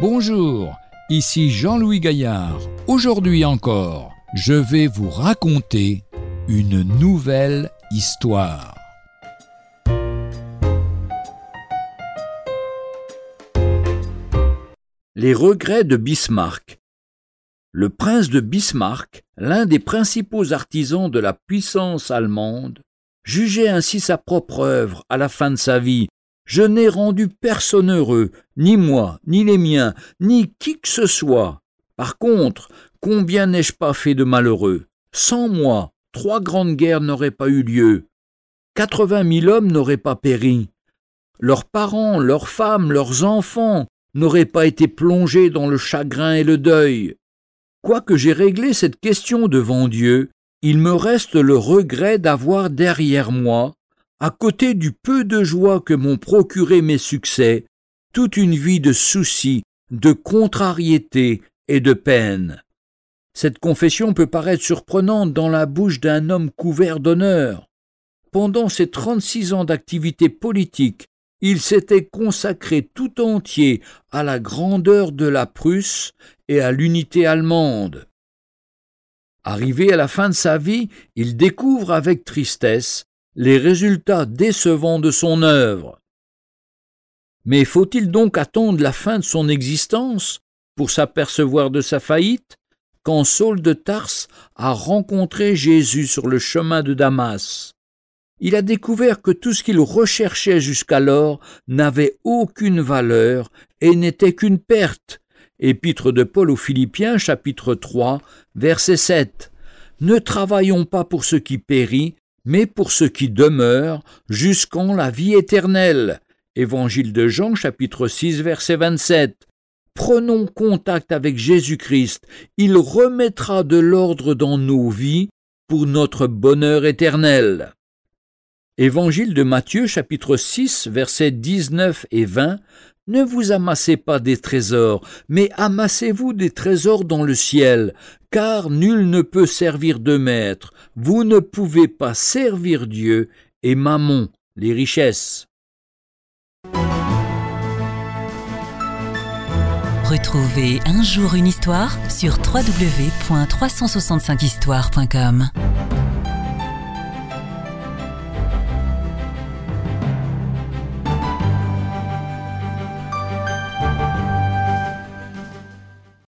Bonjour, ici Jean-Louis Gaillard. Aujourd'hui encore, je vais vous raconter une nouvelle histoire. Les regrets de Bismarck. Le prince de Bismarck, l'un des principaux artisans de la puissance allemande, jugeait ainsi sa propre œuvre à la fin de sa vie je n'ai rendu personne heureux, ni moi, ni les miens, ni qui que ce soit. Par contre, combien n'ai-je pas fait de malheureux? Sans moi, trois grandes guerres n'auraient pas eu lieu. Quatre-vingt mille hommes n'auraient pas péri. Leurs parents, leurs femmes, leurs enfants n'auraient pas été plongés dans le chagrin et le deuil. Quoique j'ai réglé cette question devant Dieu, il me reste le regret d'avoir derrière moi à côté du peu de joie que m'ont procuré mes succès, toute une vie de soucis, de contrariétés et de peines. Cette confession peut paraître surprenante dans la bouche d'un homme couvert d'honneur. Pendant ses trente-six ans d'activité politique, il s'était consacré tout entier à la grandeur de la Prusse et à l'unité allemande. Arrivé à la fin de sa vie, il découvre avec tristesse les résultats décevants de son œuvre. Mais faut-il donc attendre la fin de son existence pour s'apercevoir de sa faillite quand Saul de Tarse a rencontré Jésus sur le chemin de Damas? Il a découvert que tout ce qu'il recherchait jusqu'alors n'avait aucune valeur et n'était qu'une perte. Épître de Paul aux Philippiens chapitre 3 verset 7. Ne travaillons pas pour ce qui périt, mais pour ceux qui demeurent jusqu'en la vie éternelle. Évangile de Jean chapitre 6 verset 27. Prenons contact avec Jésus-Christ, il remettra de l'ordre dans nos vies pour notre bonheur éternel. Évangile de Matthieu chapitre 6 versets 19 et 20 ne vous amassez pas des trésors, mais amassez-vous des trésors dans le ciel, car nul ne peut servir de maître. Vous ne pouvez pas servir Dieu et Mammon, les richesses. Retrouvez un jour une histoire sur www.365histoire.com.